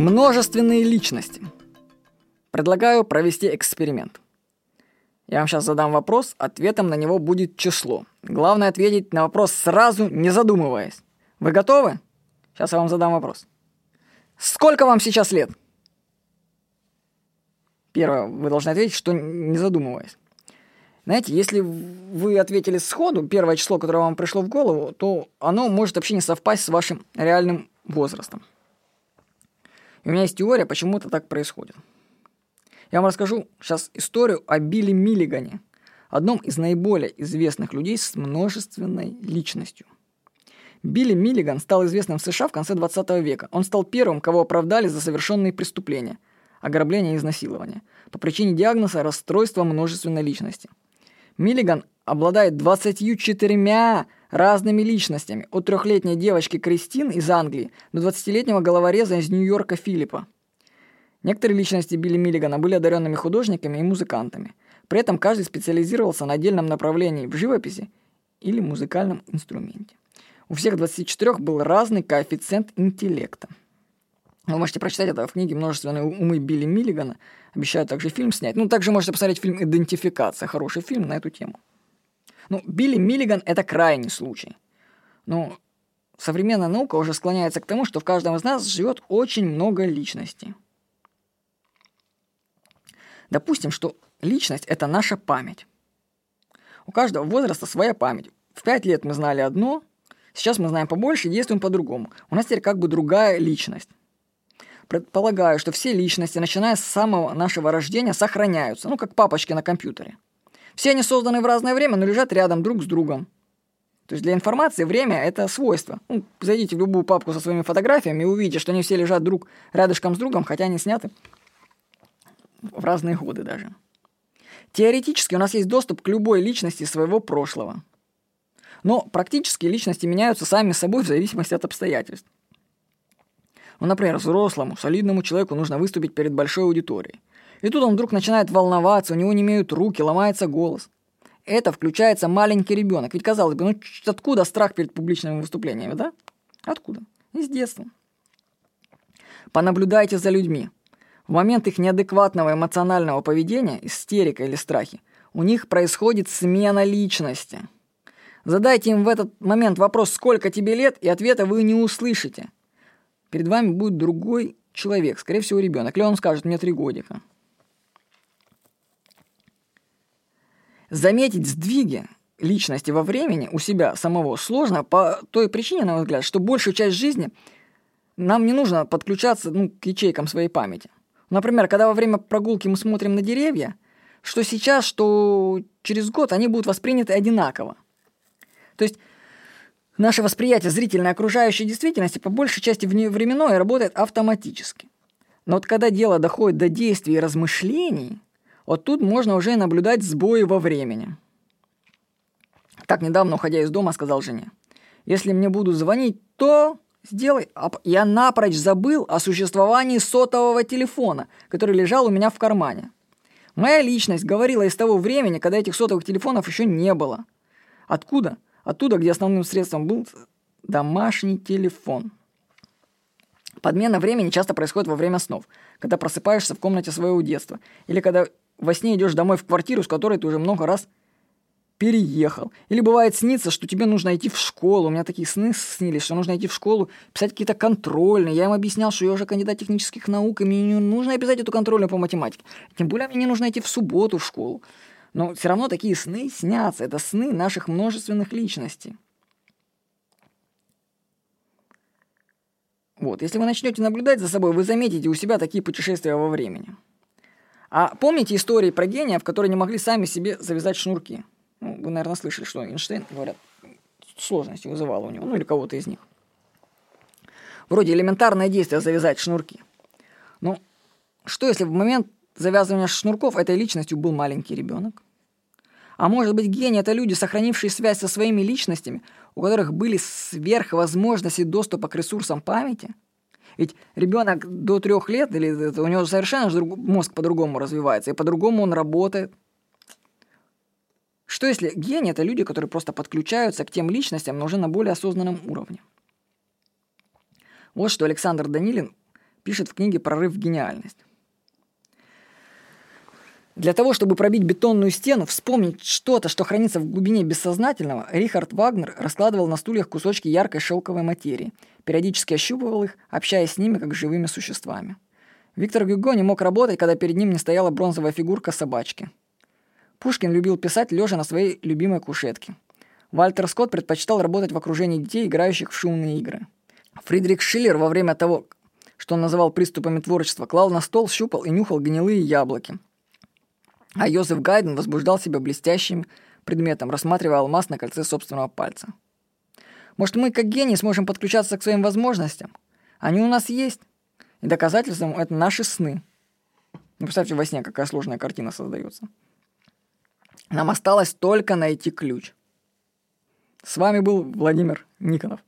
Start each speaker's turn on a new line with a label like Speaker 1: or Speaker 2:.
Speaker 1: Множественные личности. Предлагаю провести эксперимент. Я вам сейчас задам вопрос, ответом на него будет число. Главное ответить на вопрос сразу, не задумываясь. Вы готовы? Сейчас я вам задам вопрос. Сколько вам сейчас лет? Первое, вы должны ответить, что не задумываясь. Знаете, если вы ответили сходу, первое число, которое вам пришло в голову, то оно может вообще не совпасть с вашим реальным возрастом. И у меня есть теория, почему это так происходит. Я вам расскажу сейчас историю о Билли Миллигане, одном из наиболее известных людей с множественной личностью. Билли Миллиган стал известным в США в конце 20 века. Он стал первым, кого оправдали за совершенные преступления – ограбление и изнасилование – по причине диагноза расстройства множественной личности. Миллиган обладает 24 разными личностями, от трехлетней девочки Кристин из Англии до 20-летнего головореза из Нью-Йорка Филиппа. Некоторые личности Билли Миллигана были одаренными художниками и музыкантами. При этом каждый специализировался на отдельном направлении в живописи или музыкальном инструменте. У всех 24 был разный коэффициент интеллекта. Вы можете прочитать это в книге «Множественные умы Билли Миллигана». Обещают также фильм снять. Ну, также можете посмотреть фильм «Идентификация». Хороший фильм на эту тему. Ну, Билли Миллиган – это крайний случай. Но современная наука уже склоняется к тому, что в каждом из нас живет очень много личностей. Допустим, что личность – это наша память. У каждого возраста своя память. В пять лет мы знали одно, сейчас мы знаем побольше и действуем по-другому. У нас теперь как бы другая личность. Предполагаю, что все личности, начиная с самого нашего рождения, сохраняются, ну, как папочки на компьютере. Все они созданы в разное время, но лежат рядом друг с другом. То есть для информации время – это свойство. Ну, зайдите в любую папку со своими фотографиями и увидите, что они все лежат друг рядышком с другом, хотя они сняты в разные годы даже. Теоретически у нас есть доступ к любой личности своего прошлого. Но практически личности меняются сами собой в зависимости от обстоятельств. Ну, например, взрослому, солидному человеку нужно выступить перед большой аудиторией. И тут он вдруг начинает волноваться, у него не имеют руки, ломается голос. Это включается маленький ребенок. Ведь, казалось бы, ну откуда страх перед публичными выступлениями, да? Откуда? Из детства. Понаблюдайте за людьми. В момент их неадекватного эмоционального поведения, истерика или страхи, у них происходит смена личности. Задайте им в этот момент вопрос «Сколько тебе лет?» и ответа вы не услышите – перед вами будет другой человек, скорее всего, ребенок. Или он скажет, мне три годика. Заметить сдвиги личности во времени у себя самого сложно по той причине, на мой взгляд, что большую часть жизни нам не нужно подключаться ну, к ячейкам своей памяти. Например, когда во время прогулки мы смотрим на деревья, что сейчас, что через год они будут восприняты одинаково. То есть Наше восприятие зрительной окружающей действительности по большей части вневременное работает автоматически. Но вот когда дело доходит до действий и размышлений, вот тут можно уже наблюдать сбои во времени. Так недавно, уходя из дома, сказал жене, «Если мне будут звонить, то сделай...» Я напрочь забыл о существовании сотового телефона, который лежал у меня в кармане. Моя личность говорила из того времени, когда этих сотовых телефонов еще не было. Откуда? Оттуда, где основным средством был домашний телефон. Подмена времени часто происходит во время снов, когда просыпаешься в комнате своего детства, или когда во сне идешь домой в квартиру, с которой ты уже много раз переехал. Или бывает снится, что тебе нужно идти в школу. У меня такие сны снились, что нужно идти в школу, писать какие-то контрольные. Я им объяснял, что я уже кандидат технических наук, и мне не нужно писать эту контрольную по математике. Тем более мне не нужно идти в субботу в школу. Но все равно такие сны снятся. Это сны наших множественных личностей. Вот, если вы начнете наблюдать за собой, вы заметите у себя такие путешествия во времени. А помните истории про гениев, которые не могли сами себе завязать шнурки? Ну, вы, наверное, слышали, что Эйнштейн, говорят, сложности вызывало у него, ну или кого-то из них. Вроде элементарное действие завязать шнурки. Ну, что если в момент завязывания шнурков этой личностью был маленький ребенок. А может быть, гений — это люди, сохранившие связь со своими личностями, у которых были сверхвозможности доступа к ресурсам памяти? Ведь ребенок до трех лет, или у него совершенно мозг по-другому развивается, и по-другому он работает. Что если гений — это люди, которые просто подключаются к тем личностям, но уже на более осознанном уровне? Вот что Александр Данилин пишет в книге «Прорыв в гениальность». Для того, чтобы пробить бетонную стену, вспомнить что-то, что хранится в глубине бессознательного, Рихард Вагнер раскладывал на стульях кусочки яркой шелковой материи, периодически ощупывал их, общаясь с ними как с живыми существами. Виктор Гюго не мог работать, когда перед ним не стояла бронзовая фигурка собачки. Пушкин любил писать лежа на своей любимой кушетке. Вальтер Скотт предпочитал работать в окружении детей, играющих в шумные игры. Фридрих Шиллер во время того, что он называл приступами творчества, клал на стол, щупал и нюхал гнилые яблоки – а Йозеф Гайден возбуждал себя блестящим предметом, рассматривая алмаз на кольце собственного пальца. Может, мы, как гении, сможем подключаться к своим возможностям? Они у нас есть. И доказательством это наши сны. Ну, представьте, во сне какая сложная картина создается. Нам осталось только найти ключ. С вами был Владимир Никонов.